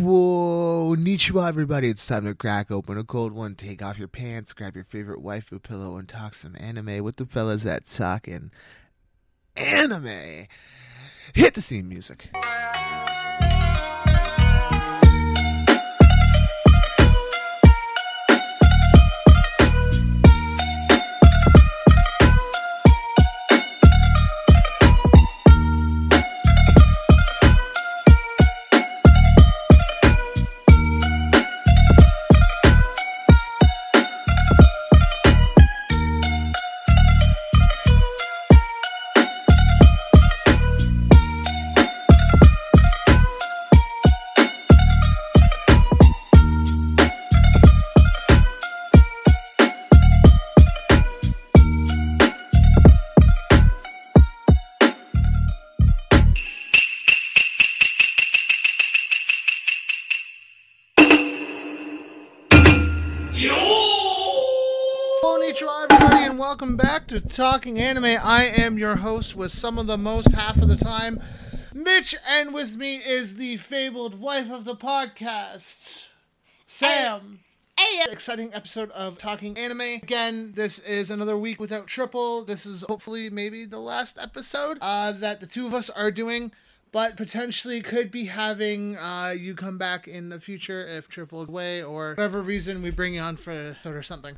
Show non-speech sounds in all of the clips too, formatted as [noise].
Konnichiwa, everybody. It's time to crack open a cold one, take off your pants, grab your favorite waifu pillow, and talk some anime with the fellas that at Talkin' Anime. Hit the theme music. To Talking Anime. I am your host with some of the most half of the time, Mitch, and with me is the fabled wife of the podcast, Sam. Hey, Exciting episode of Talking Anime. Again, this is another week without Tripple. This is hopefully maybe the last episode uh, that the two of us are doing, but potentially could be having uh, you come back in the future if Tripple away or whatever reason we bring you on for or something.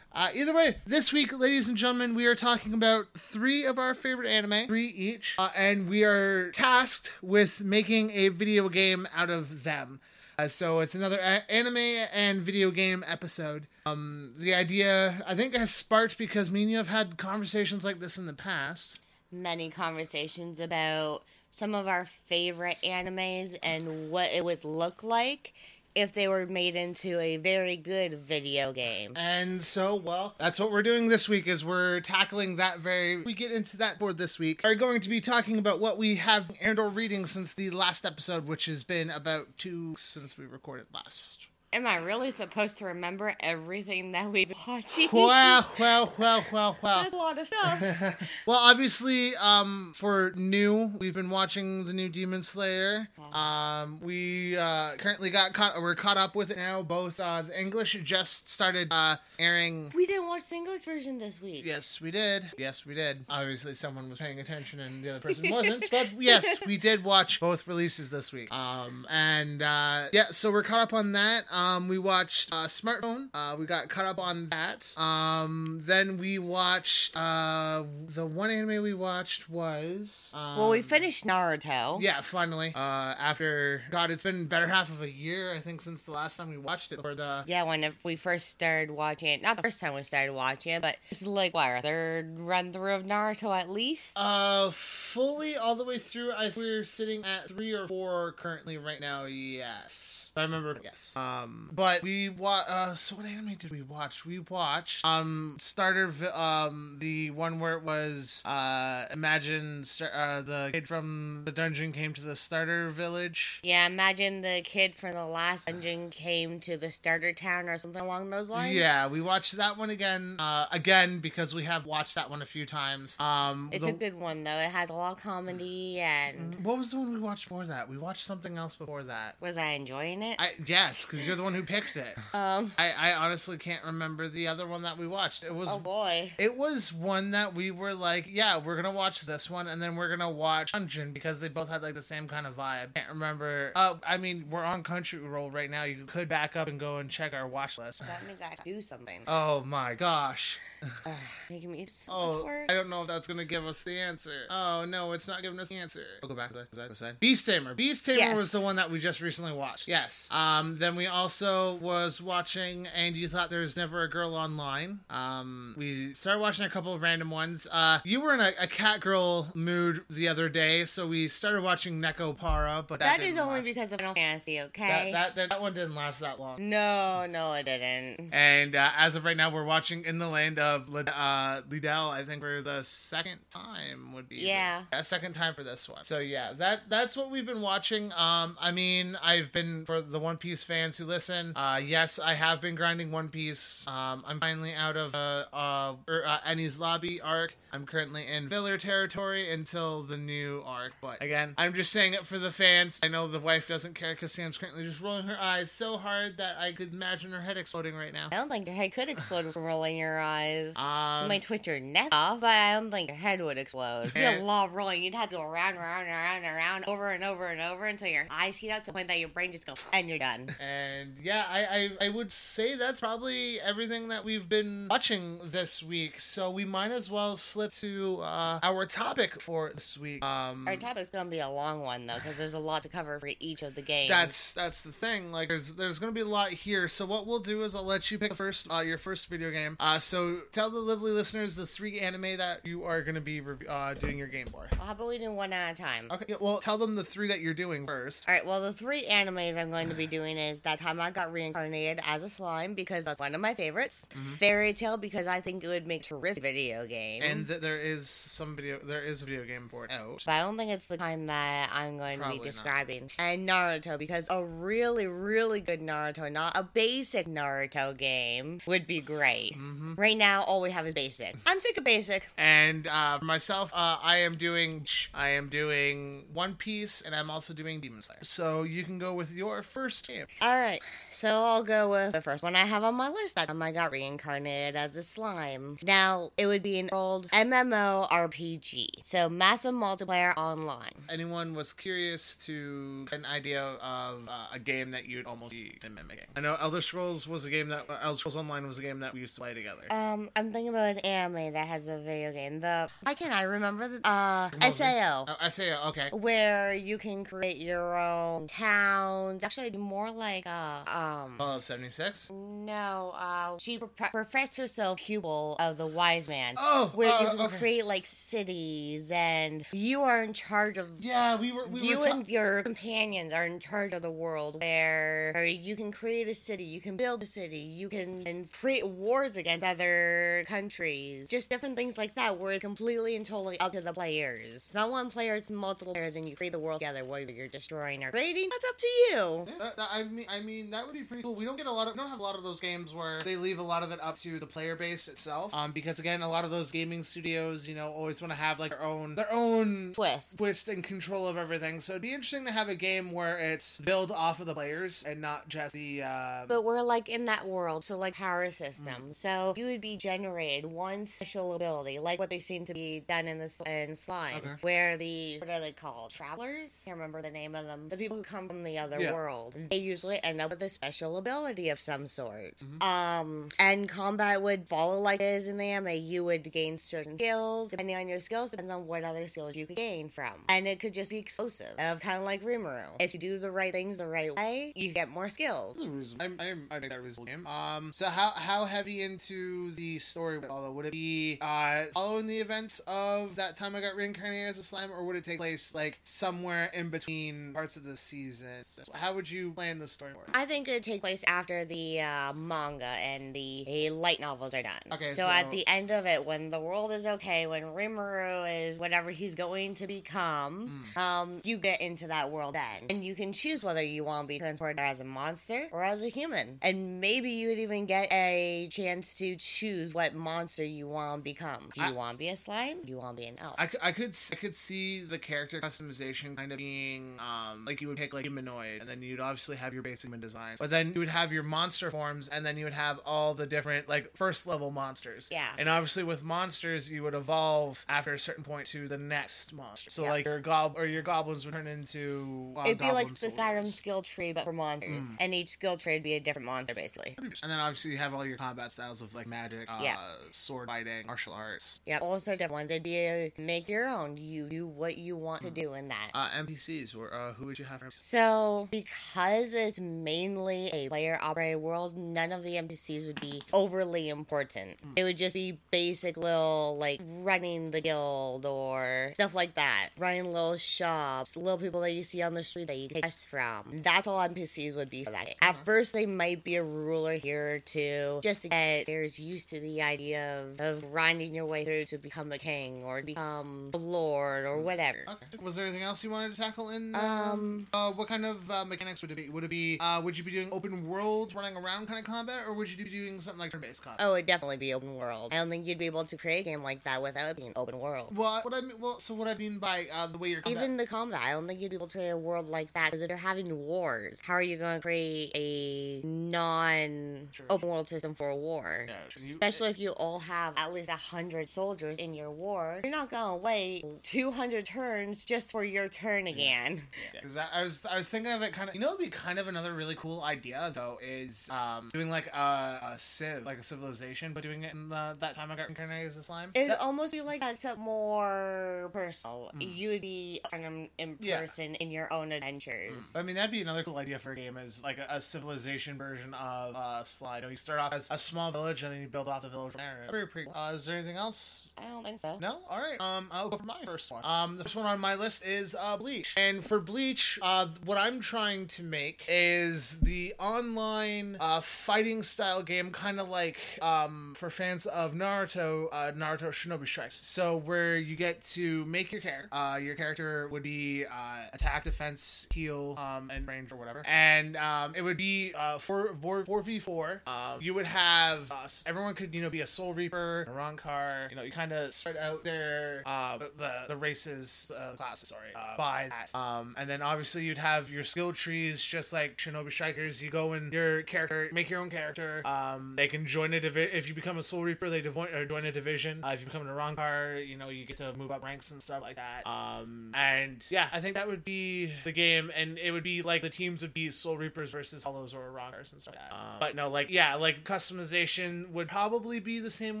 Uh, either way, this week, ladies and gentlemen, we are talking about three of our favorite anime, three each, uh, and we are tasked with making a video game out of them. Uh, so it's another a- anime and video game episode. Um, the idea, I think, has sparked because me and you have had conversations like this in the past. many conversations about some of our favorite animes and what it would look like if they were made into a very good video game. And so, well, that's what we're doing this week is we're tackling that very we get into that board this week. We're going to be talking about what we have and or reading since the last episode, which has been about two since we recorded last. Am I really supposed to remember everything that we've been watching? Well, well, [laughs] well, well, well. That's a lot of stuff. [laughs] Well, obviously, um, for new, we've been watching the new Demon Slayer. Um, we uh, currently got caught. We're caught up with it now. Both uh, the English just started uh, airing. we didn't watch the English version this week. Yes, we did. Yes, we did. Obviously, someone was paying attention and the other person wasn't. But [laughs] yes, we did watch both releases this week. Um, and uh, yeah, so we're caught up on that. Um, we watched uh, Smartphone. Uh, we got caught up on that. Um, then we watched uh, the one anime we watched was. Um, Well, we finished Naruto. Yeah, finally. Uh, after God, it's been better half of a year, I think, since the last time we watched it. Or the Yeah, when we first started watching it, not the first time we started watching it, but it's like what our third run through of Naruto at least. Uh, fully all the way through. I we're sitting at three or four currently right now. Yes. I remember, yes. Um, but we wa- uh, so what anime did we watch? We watched, um, Starter, Vi- um, the one where it was, uh, imagine, star- uh, the kid from the dungeon came to the starter village. Yeah, imagine the kid from the last dungeon came to the starter town or something along those lines. Yeah, we watched that one again, uh, again, because we have watched that one a few times. Um, It's the- a good one though. It has a lot of comedy and what was the one we watched before that? We watched something else before that. was I enjoying it? I, yes, because you're the one who picked it. [laughs] um I, I honestly can't remember the other one that we watched. It was Oh boy. it was one that we were like, yeah, we're gonna watch this one, and then we're gonna watch Dungeon because they both had like the same kind of vibe. Can't remember. Uh, I mean, we're on Crunchyroll right now. You could back up and go and check our watch list. That means I have to do something. Oh my gosh. Ugh, making me so Oh. I don't know if that's gonna give us the answer. Oh no, it's not giving us the answer. I'll go back to that. Was that? Beast Tamer. Beast Tamer Yes. was the one that we just recently watched. Yes. Um. Then we also was watching, and you thought there was never a girl online. Um. We started watching a couple of random ones. Uh. You were in a, a cat girl mood the other day, so we started watching Neko Para, but that, that is only last- because of Final Fantasy, okay? that, that that one didn't last that long. No, no, it didn't. And uh, as of right now, we're watching In the Land of Lid- uh, Liddell. I think for the second time would be Yeah. the, a second time for this one. So yeah, that that's what we've been watching. Um, I mean, I've been for the One Piece fans who listen. Uh, yes, I have been grinding One Piece. Um, I'm finally out of uh, uh, er, uh Enies Lobby arc. I'm currently in filler territory until the new arc. But again, I'm just saying it for the fans. I know the wife doesn't care because Sam's currently just rolling her eyes so hard that I could imagine her head exploding right now. I don't think your head could explode from rolling your eyes. Um, you might twitch your neck off, but I don't think your head would explode. [laughs] It'd be a And- lot of rolling. You'd have to go around, around, around, around, over and over and over until your eyes heat up to the point that your brain just goes, and you're done. And yeah, I, I, I would say that's probably everything that we've been watching this week. So we might as well slip to uh, our topic for this week. Um, Our topic's gonna be a long one though, because there's a lot to cover for each of the games. that's that's the thing. Like, there's there's gonna be a lot here. So what we'll do is I'll let you pick first uh, your first video game. Uh, so tell the lovely listeners the three anime that you are gonna be rev- uh, doing your game for. Well, how about we do one at a time? Okay. yeah, Well, tell them the three that you're doing first. All right. Well, the three animes I'm going to be doing is that time I got reincarnated as a slime because that's one of my favorites. Fairy Tail because I think it would make terrific video game. And th- there is some video. There is a video game for it out. but I don't think it's the kind that I'm going Probably to not. be describing. And Naruto because a really, really good Naruto, not a basic Naruto game, would be great. Mm-hmm. Right now, all we have is basic. I'm sick of basic. And uh, for myself, uh, I am doing I am doing One Piece, and I'm also doing Demon Slayer. So you can go with your first game. All right, so I'll go with the first one I have on my list. That time I got reincarnated as a slime. Now it would be an old MMO RPG, so massive multiplayer online. Anyone was curious to get an idea of uh, a game that you'd almost be mimicking? I know Elder Scrolls was a game that uh, Elder Scrolls Online was a game that we used to play together. Um, I'm thinking about an anime that has a video game. The why can't I remember the uh SAO. Oh, I uh, okay. Where you can create your own towns. Actually, more like uh um Fallout 76. no uh she pre- professed herself pupil of the wise man. Oh, where uh, you can okay. create like cities and you are in charge of Yeah, we were. We you were. and your companions are in charge of the world where, where you can create a city, you can build a city, you can and create wars against other countries. Just different things like that where it's completely and totally up to the players. It's not one player, it's multiple players and you create the world together whether you're destroying or creating. That's up to you. Yeah, that- that- I mean, I mean that would be pretty cool. We don't get a lot of, we don't have a lot of those games where they leave a lot of it up to the player base itself. Um, because again, a lot of those gaming studios, you know, always want to have like their own, their own Twist. twist and control of everything. So it'd be interesting to have a game where it's built off of the players and not just the. Uh, But we're like in that world, so like power system. So you would be generated one special ability, like what they seem to be done in this in slime, Okay. where the what are they called? Travelers? I Can't remember the name of them. The people who come from the other Yeah. world. They usually end up with a special ability of some sort. Mm-hmm. Um, and combat would follow like it is in the anime. You would gain certain skills. Depending on your skills, depends on what other skills you could gain from. And it could just be explosive, of kind of like Rimuru. If you do the right things the right way, you get more skills. That's I'm, I'm, I think that reasonable game. Um, so how how heavy into the story would it follow? Would it be uh following the events of that time I got reincarnated as a slime, or would it take place like somewhere in between parts of the season? So how would you plan the story? For it? I think it would take place after the uh, manga and the, the light novels are done. Okay, so, so- at the end of it, when the world is okay, when Rimuru is whatever he's going to become, Hmm. um, you get into that world then, and you can choose whether you want to be transported as a monster or as a human, and maybe you would even get a chance to choose what monster you want to become. Do you I- want to be a slime? Do you want to be an elf? I, I could I could see the character customization kind of being um like you would pick like humanoid and then you'd obviously have your basic human designs but then you would have your monster forms and then you would have all the different like first level monsters Yeah. and obviously with monsters you would evolve after a certain point to the next monster so Yeah. like your gob or your goblins would turn into uh, It'd be like the Skyrim skill tree, but for monsters, Hmm. and each skill tree would be a different monster, basically. and then obviously you have all your combat styles of like magic uh, Yeah. sword fighting martial arts Yeah, all sorts of ones. It'd be make your own. You do what you want to do in that. uh, NPCs uh, who would you have So, because it's mainly a player operated world, none of the NPCs would be overly important. It would just be basic little, like, running the guild or stuff like that. Running little shops, little people that you see on the street that you take quests from. That's all NPCs would be for that. At first, they might be a ruler here or two, just to get players used to the idea of, of grinding your way through to become a king or become a lord or whatever. Okay. Was there anything else you wanted to tackle in? Um, Um. Uh, what kind of uh, mechanics would it be? Would it be? Uh, would you be doing open world, running around kind of combat, or would you be doing something like turn-based combat? Oh, it'd definitely be open world. I don't think you'd be able to create a game like that without it being open world. Well, what I mean, well, so what I mean by uh, the way you're combat, Even the combat, I don't think you'd be able to create a world like that because if they're having wars, how are you going to create a non-open world system for a war? Yeah. You- Especially if you all have at least a hundred soldiers in your war, you're not going to wait two hundred turns just for your turn again. Because I was I was thinking of it kind of you know it'd be kind of another really cool idea though is um doing like a, a civ like a civilization but doing it in the, that time I got incarnated as a slime. It'd That- almost be like that, except more personal. You would be kind of in Mm. Yeah. person in your own adventures. I mean that'd be another cool idea for a game is like a, a civilization version of uh slime. You, you start off as a small village and then you build off the village from there. Very pretty. cool. Uh, is there anything else? I don't think so. No? Alright. Um I'll go for my first one. Um the first one on my list is uh Bleach. And for Bleach, uh what I'm trying to make is the online uh fighting style game kind of like um for fans of Naruto, uh Naruto Shinobi Strikes. So where you get to make your character. Uh your character would be uh attack, defense, heal, um and range or whatever. And um it would be uh 4 4 4v4. Um you would have uh, everyone could you know be a Soul Reaper, Arrancar, you know, you kind of spread out their uh the the, races uh, classes sorry uh, by that. Um and then obviously you'd have your skill trees just like Shinobi Strikers. You go in your character, make your own character. Um they can join a divi- if you become a Soul Reaper, they devo- join a division. Uh, if you become Arrancar, you know, you get to move up ranks and stuff like that. Um and yeah, I think that would be the game and it would be like the teams would be Soul Reapers versus Hollows or Arrancars and stuff like that. Um, but no, like yeah, like customization would probably be the same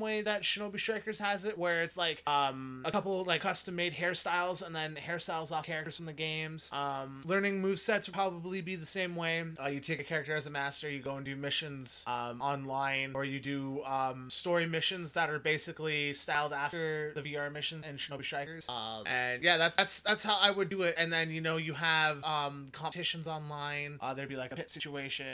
way that Shinobi Strikers has it, where it's like um a couple like custom made hairstyles and then hairstyles off characters from the games. Um, learning move sets would probably be the same way. Uh, you take a character as a master, you go and do missions um, online, or you do um, story missions that are basically styled after the VR missions and Shinobi Strikers. Um, and yeah, that's that's that's how I would do it. And then you know you have um, competitions online. Uh, there'd be like a pit situation.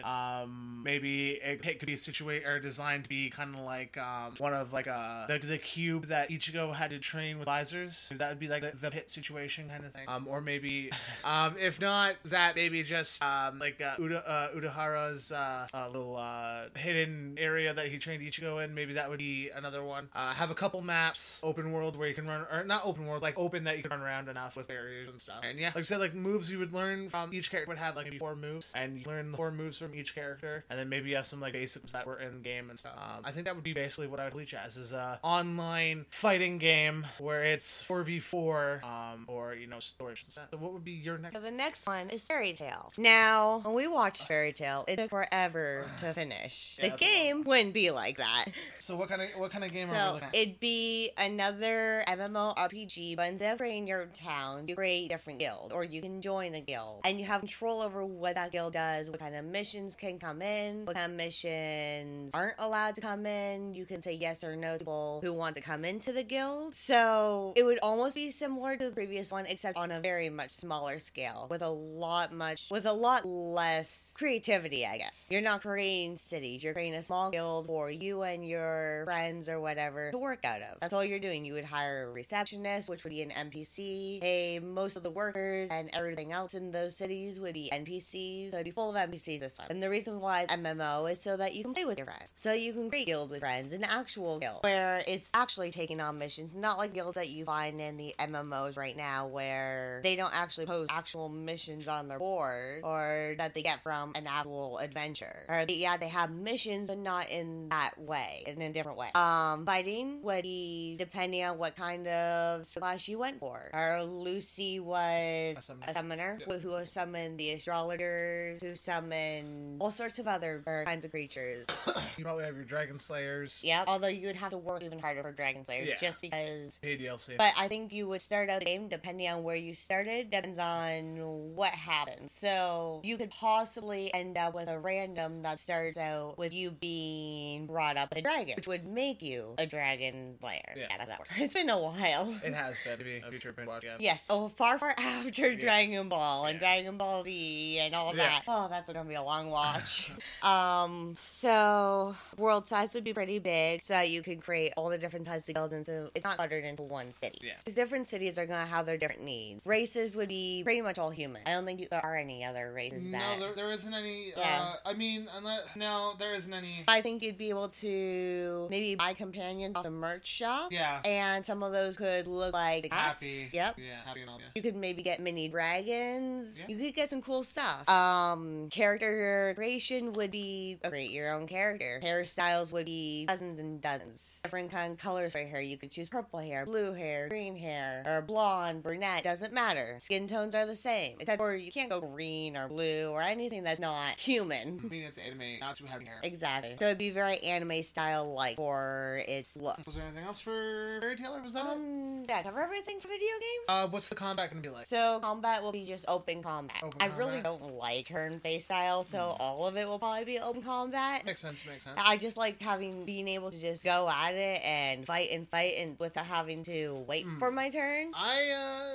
Maybe a pit could be situated or designed to be kind of like um, one of like a the, the cube that Ichigo had to train with visors. That would be like the, the pit situation kind of thing. Um, or maybe [laughs] um, if not that, maybe just um, like uh, Uda, uh, Urahara's uh, uh, little uh, hidden area that he trained Ichigo in. Maybe that would be another one. Uh, have a couple maps, open world where you can run, or not open world, like open that you can run around enough with barriers and stuff. And yeah, like I said, like moves you would learn from each character would have like maybe four moves, and you learn the four moves from each character, and then maybe you have some like basics that were in game and stuff. Um, I think that would be basically what I would bleach as is a online fighting game where it's four v four, um, or you know stuff. So what would be your next? So the next one is Fairy Tail. Now, when we watched Fairy Tail, it took forever to finish. [sighs] Yeah, the game wouldn't be like that. [laughs] So what kind of what kind of game are we So looking at? it'd be another MMORPG, but instead of creating your town, you create a different guild, or you can join a guild, and you have control over what that guild does, what kind of missions can come in, what kind of missions aren't allowed to come in. You can say yes or no to people who want to come into the guild. So it would almost be similar to the previous one, except on a very much smaller scale, with a lot much, with a lot less creativity, I guess. You're not creating cities. You're creating a small guild for you and your friends or whatever to work out of. That's all you're doing. You would hire a receptionist, which would be an NPC. Hey, most of the workers and everything else in those cities would be NPCs. So it'd be full of NPCs this time. And the reason why it's MMO is so that you can play with your friends. So you can create guild with friends, an actual guild where it's actually taking on missions, not like guilds that you find in the MMOs right now where they don't actually post actual missions on their board or that they get from an actual adventure. Or they, yeah, they have missions, but not in that way, in a different way. Um, fighting would be depending on what kind of class you went for. Or Lucy was A summoner. a summoner Yeah. who who summoned the astrologers, who summoned all sorts of other uh, kinds of creatures. [coughs] You probably have your Dragon Slayers. Yep. Although you would have to work even harder for Dragon Slayers Yeah. just because Pay DLC. but I think you would start out the game depending on where you started, depends on what happens. So you could possibly end up with a random that starts out with you being brought up with a dragon, which would make you a dragon slayer. Yeah. Yeah, that works. [laughs] It's been a while. it has been maybe a future binge watch again. Yes, oh, far, far after Yeah. Dragon Ball and Yeah. Dragon Ball Z and all Yeah. that. Oh, that's gonna be a long watch. [laughs] um, so world size would be pretty big, so you can create all the different types of guilds, and so it's not cluttered into one city. Yeah. because different cities are gonna have their different needs. Races would be pretty much all human. I don't think there are any other races No, that. there, there isn't any. Yeah. Uh, I mean, unless no, there isn't any. I think you'd be able to maybe buy companions off the merch shop. Yeah. And some of those could look like cats. Happy. Yep. Yeah. Happy and all. Yeah. You could maybe get mini dragons. Yeah. You could get some cool stuff. Um, character creation would be create your own character. Hairstyles would be dozens and dozens. Different kind of colors for hair. You could choose purple hair, blue hair, green hair, or blonde, brunette. Doesn't matter. Skin tones are the same. Except for you can't go green or blue or anything that's not human. I mean, it's anime, not too heavy hair. Exactly. So it'd be very anime style like for its look. Was there anything else for Fairy Tailor? Was that it? Um, yeah, cover everything for video game. Uh, what's the combat gonna be like? So combat will be just open combat. Open I really don't like turn-based style, so all of it will probably be open combat. Makes sense. Makes sense. I just like having being able to just go at it and fight and fight and without having to wait Mm. for my turn. I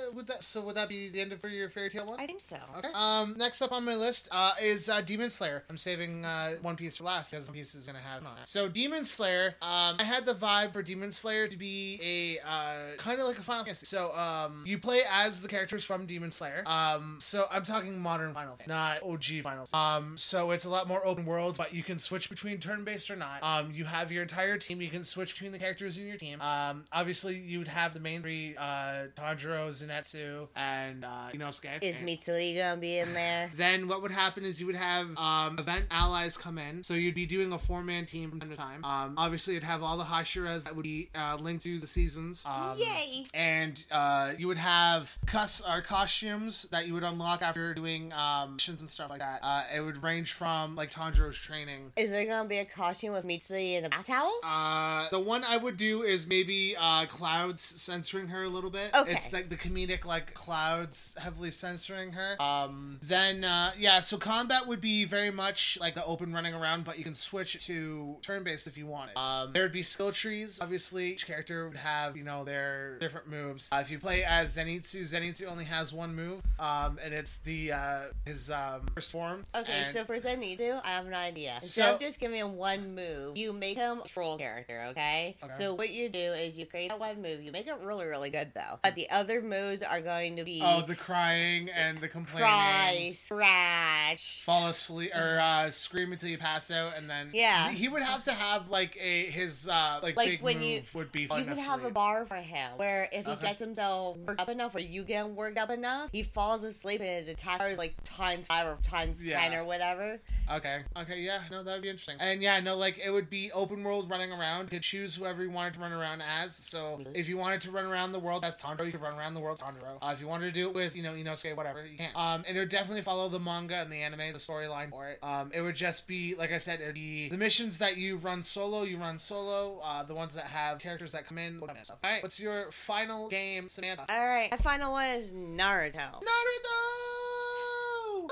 uh, would that. So would that be the end of for your Fairy Tail one? I think so. Okay. Um, next up on my list uh, is uh, Demon Slayer. I'm saving uh, One Piece for last because One Piece is gonna have on. So Demon Slayer. Um, I had the vibe for Demon Slayer to be a uh, kind of like a Final Fantasy. So um, you play as the characters from Demon Slayer. Um, so I'm talking modern Final Fantasy, not OG Final. Um, so it's a lot more open world, but you can switch between turn-based or not. Um, you have your entire team. You can switch between the characters in your team. Um, obviously you would have the main three: uh, Tanjiro, Zenitsu, and uh, Inosuke. Is Mitsuri gonna be in there? [sighs] then what would happen is you would have um, event allies come in. So you'd be doing a four man team from time to time. Um, obviously, you'd have all the Hashiras that would be uh, linked to the seasons. Um, Yay! And uh, you would have cuss or costumes that you would unlock after doing um, missions and stuff like that. Uh, it would range from like Tanjiro's training. Is there gonna be a costume with Mitsuri in a bath towel? Uh, the one I would do is maybe uh, Clouds censoring her a little bit. Okay. It's like the comedic like Clouds heavily censoring her. Um, then uh, yeah, so combat would be very much like the open running around, but you can switch to turn based if you want it. Um, there would be skill trees. Obviously, each character would have you know their different moves. Uh, if you play as Zenitsu, Zenitsu only has one move, um, and it's the uh, his um, first form. Okay, And- so for Zenitsu, I have an idea. Instead So- of just giving him one move, you make him a troll character, okay? Okay. So what you do is you create that one move. You make it really, really good though. But the other moves are going to be oh, the crying and the complaining. cry, scratch. fall asleep or uh, scream until you pass out, and then Yeah. he, would have to have like a his uh, like, Like big when move you- would be You can have a bar for him where if he Okay. gets himself worked up enough or you get him worked up enough, he falls asleep and his attack is like times five or times Yeah. ten or whatever. Okay, okay, yeah, no, that would be interesting. And yeah, no, like it would be open world running around. You could choose whoever you wanted to run around as. So Mhm. if you wanted to run around the world as Tanjiro, you could run around the world as Tanjiro. Uh, if you wanted to do it with you know Inosuke, whatever, you can. Um, and it would definitely follow the manga and the anime, the storyline for it. Um, it would just be like I said, it'd be the missions that you run solo, you run solo. Uh, the ones that have characters that come in. All right, what's your final game, Samantha? All right, my final one is Naruto. Naruto!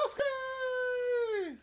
Oscar!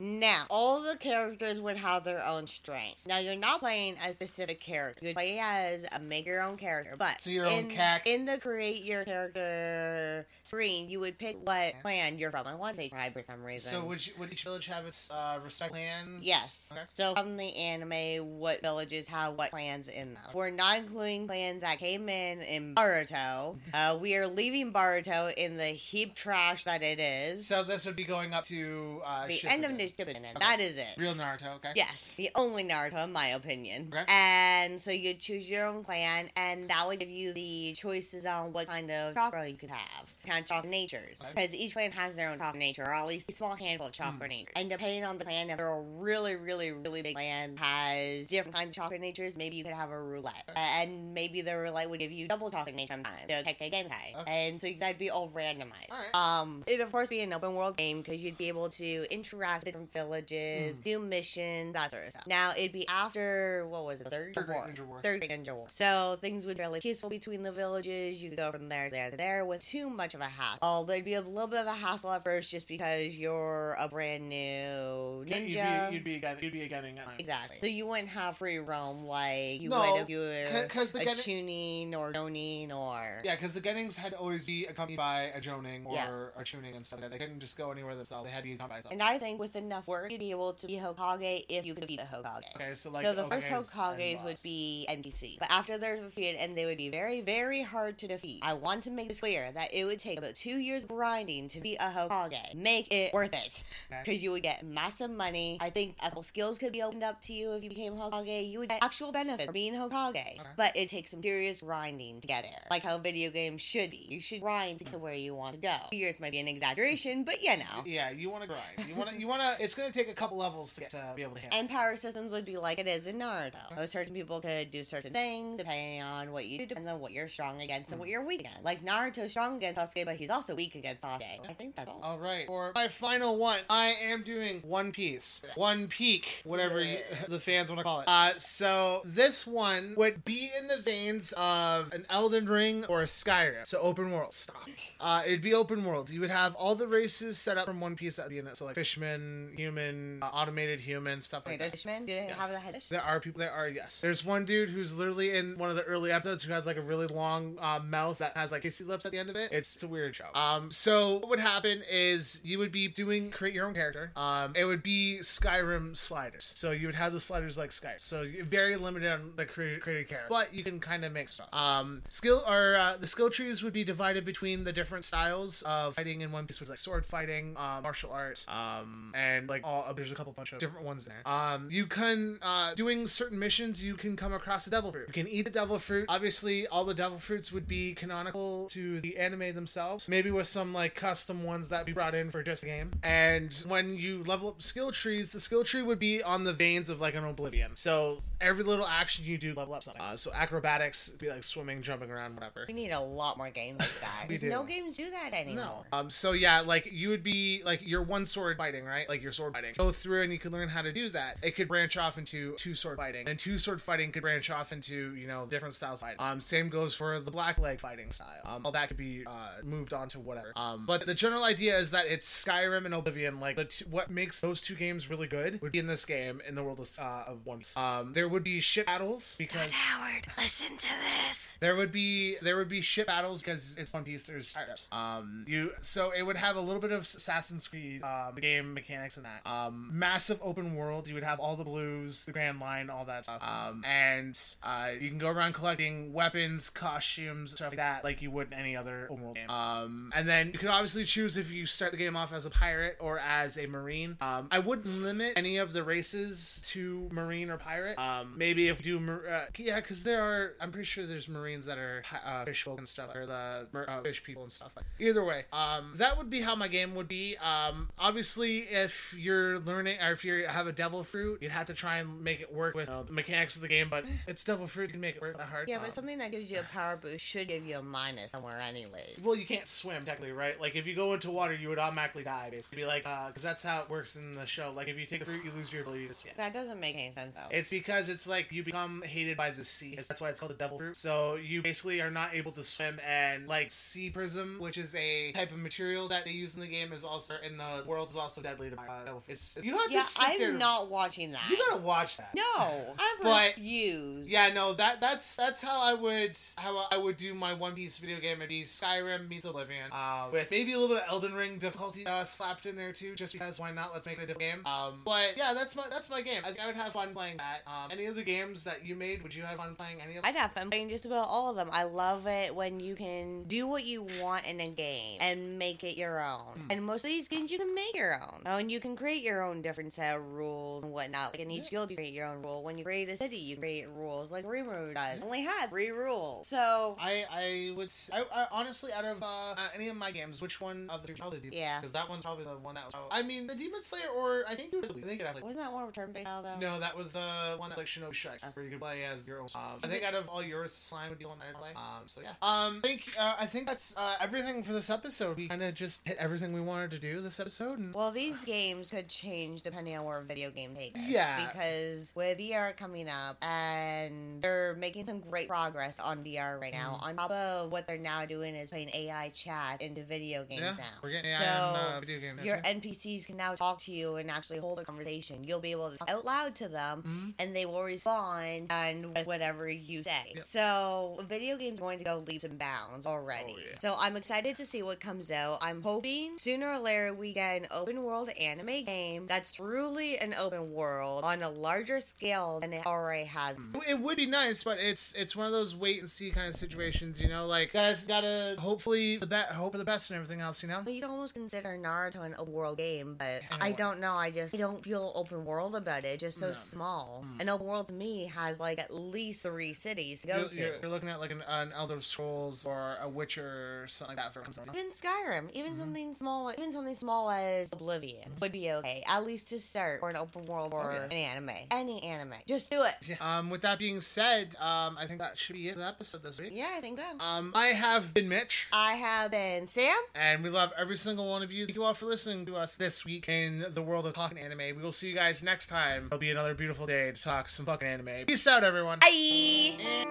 Now, all the characters would have their own strengths. Now, you're not playing a specific character. You play as a make your own character, but So your own in, cac- in the create your character screen, you would pick what clan you're from. I want to say tribe for some reason. So would, you, would each village have its uh, respect clans? Yes. Okay. So from the anime, what villages have what clans in them? We're not including clans that came in in Boruto. [laughs] Uh, we are leaving Boruto in the heap trash that it is. So this would be going up to uh, the end of Shippuden. Shippuden. That is it. Real Naruto, okay? Yes, the only Naruto, in my opinion. Okay. And so you choose your own clan, and that would give you the choices on what kind of chakra you could have, kind of chakra natures. Okay. Because each clan has their own chakra nature, or at least a small handful of chakra Hmm. nature. And depending on the clan, if they're a really, really, really big clan has different kinds of chakra natures, maybe you could have a roulette. Okay. and maybe the roulette would give you double chakra nature sometimes. So Kekkei Genkai. Okay. And so that'd be all randomized. Alright. Um, it'd of course be an open world game because you'd be able to interact with different villages, Mm. do missions, that sort of stuff. Now it'd be after what was it, third, Third War? Ninja War. Third Ninja War. So things would be fairly peaceful between the villages. You could go from there to there to there with too much of a hassle. Oh, there'd be a little bit of a hassle at first just because you're a brand new ninja. You'd be, you'd be, again, you'd be getting it. Exactly. So you wouldn't have free roam like you No, would if you were 'cause the a Gen- Chunin or Jonin or Yeah, because the Genins had to always be accompanied by a Jonin or Yeah. a Chunin and stuff like that. They couldn't just go anywhere themselves. They had to be accompanied by. And I think with enough work, you'd be able to be Hokage if you could beat the Hokage. Okay, so like so the first Hokages would be NPC, but after they're defeated, and they would be very, very hard to defeat. I want to make this clear that it would take about two years grinding to be a Hokage. Make it worth it, Okay. because you would get massive money. I think a couple skills could be opened up to you if you became Hokage. You would get actual benefit for being Hokage, but it takes some serious grinding to get there, like how video games should be. You should grind to get to where you want to go. Two years might be an exaggeration, but you know. Yeah, you want to grind. You want to. You want to. It's going to take a couple levels to get to be able to handle. And power systems would be like it is in Naruto. How certain people could do certain things depending on what you do, depending on what you're strong against and what you're weak against. Like Naruto's strong against Sasuke, but he's also weak against Sasuke. I think that's all. All right. For my final one, I am doing One Piece, One Peak, whatever you, [laughs] the fans want to call it. Uh, so this one would be in the veins of an Elden Ring or a Skyrim. So open world. Stop. Uh, it'd be open world. You would have all the races set up from One Piece that would be in it. So like fisherman, human, uh, automated human, stuff like Wait, that. there's fishmen? They Yes. have a head? There are people. There are yes. There's one dude who's literally in one of the early episodes who has like a really long uh, mouth that has like kissy lips at the end of it. It's, it's a weird show. Um, so what would happen is you would be doing create your own character. Um, it would be Skyrim sliders. So you would have the sliders like Skyrim. So very limited on the created, created character, but you can kind of make stuff. Um, skill or uh, the skill trees would be divided between the different styles of fighting in One Piece, which is like sword fighting, uh, martial arts, um, and like all there's a couple bunch of different ones there. Um, you can uh, doing certain missions, you can come across a devil fruit. You can eat the devil fruit. Obviously, all the devil fruits would be canonical to the anime themselves, maybe with some like custom ones that be brought in for just the game. And when you level up skill trees, the skill tree would be on the veins of like an Oblivion. So every little action you do level up something. Uh, so acrobatics be like swimming, jumping around, whatever. We need a lot more games like that. [laughs] We 'cause do. No games do that anymore. No. Um. So yeah, like you would be like your one sword fighting, right? Like your sword fighting. Go through and you could learn how to do that. It could branch off into two sword fighting, and two sword fighting could branch off into you know different styles of fighting. Um. Same goes for the black leg fighting style. Um. All that could be uh moved on to whatever. Um. But the general idea is that it's Skyrim and Oblivion. Like two, what makes those two games really good would be in this game in the world of, uh, of One Piece. Um. There would be ship battles because. Howard, listen to this. There would be there would be ship battles because it's One Piece. There's pirates. Um, you so it would have a little bit of Assassin's Creed uh, game mechanics in that. Um, massive open world. You would have all the blues, the Grand Line, all that stuff. Um, and uh, you can go around collecting weapons, costumes, stuff like that, like you would in any other open world game. Um, and then you could obviously choose if you start the game off as a pirate or as a marine. Um, I wouldn't limit any of the races to marine or pirate. Um, maybe if you do, uh, yeah, because there are. I'm pretty sure there's marines that are uh, fish folk and stuff, or the uh, fish people and stuff. Either way, um, that would be how my game would be. Um, obviously, if you're learning or if you have a devil fruit, you'd have to try and make it work with you know, the mechanics of the game. But it's devil fruit, you can make it work that hard. Yeah, Um, but something that gives you a power boost should give you a minus somewhere, anyways. well, you can't swim technically, right? Like if you go into water, you would automatically die. Basically, be like, because that's how it works in the show. Like if you take the fruit, you lose your ability to swim. That doesn't make any sense though. It's because it's like you become hated by the sea. It's, that's why it's called the devil fruit. So you basically are not able to swim, and like sea prism, which is a type of material that they use in the game, is also in the world is also deadly to uh, devil fruit. It's you have yeah, to sit. I'm not watching that. You gotta watch that. No, [laughs] I But- refuse. Yeah, no, that that's that's how I would how I would do my One Piece video game. It'd be Skyrim meets Oblivion, uh, with maybe a little bit of Elden Ring difficulty uh, slapped in there too, just because why not? Let's make it a different game. Um, but yeah, that's my that's my game. I, I would have fun playing that. Um, any of the games that you made, would you have fun playing any of? them? I'd have fun playing just about all of them. I love it when you can do what you want in a game and make it your own. And most of these games you can make your own. Oh, and you can create your own different set of rules and whatnot. Like in each guild, you create your own rule. When you create a city, you create rules like Rimuru does. Only had three rules. So I I would I, I- honestly out of uh, uh, any of my games, which one of the three probably Demon? Yeah. because that one's probably the one that was. I mean, the Demon Slayer, or I think I think it actually. wasn't that one of turn based though? No, that was the one that like Shinobi Strikes, where you could play as your own. Um, I think out of all yours, slime would be the one that I'd play. Um, so yeah. Um, I think uh, I think that's uh, everything for this episode. We kind of just hit everything we wanted to do this episode, and Well, these games could change depending on where video game takes. Yeah. Because with VR coming up, and they're making some great progress on VR right now. Mm-hmm. On top of what they're now doing is putting AI chat into video games yeah, now. we're getting so AI in uh, video games. your yeah. NPCs can now talk to you and actually hold a conversation. You'll be able to talk out loud to them, Mhm. and they will respond and whatever you say. Yep. So, video games are going to go leaps and bounds already. Oh, yeah. So, I'm excited to see what comes out. I'm hoping sooner or later we get an open world anime game that's truly an open world on a larger scale than it already has. It would be nice, but it's it's one of those wait and see kind of situations, you know. Like, guys, gotta hopefully the bet, hope for the best and everything else, you know. You'd almost consider Naruto an open world game, but I way. don't know. I just I don't feel open world about it. Just so No. small. Mm. An open world to me has like at least three cities to go You're, to. you're, you're looking at like an, an Elder Scrolls or a Witcher or something like that for. Even Skyrim, even Mhm. something small, even something small as Oblivion would be okay, at least to start for an open world or yeah. an anime, any anime. Just do it. Yeah. Um, with that being said, um, I think that should be it for the episode this week. Yeah, I think so. Um, I have been Mitch. I have been Sam. And we love every single one of you. Thank you all for listening to us this week in the world of talking anime. We will see you guys next time. It'll be another beautiful day to talk some fucking anime. Peace out, everyone. Bye.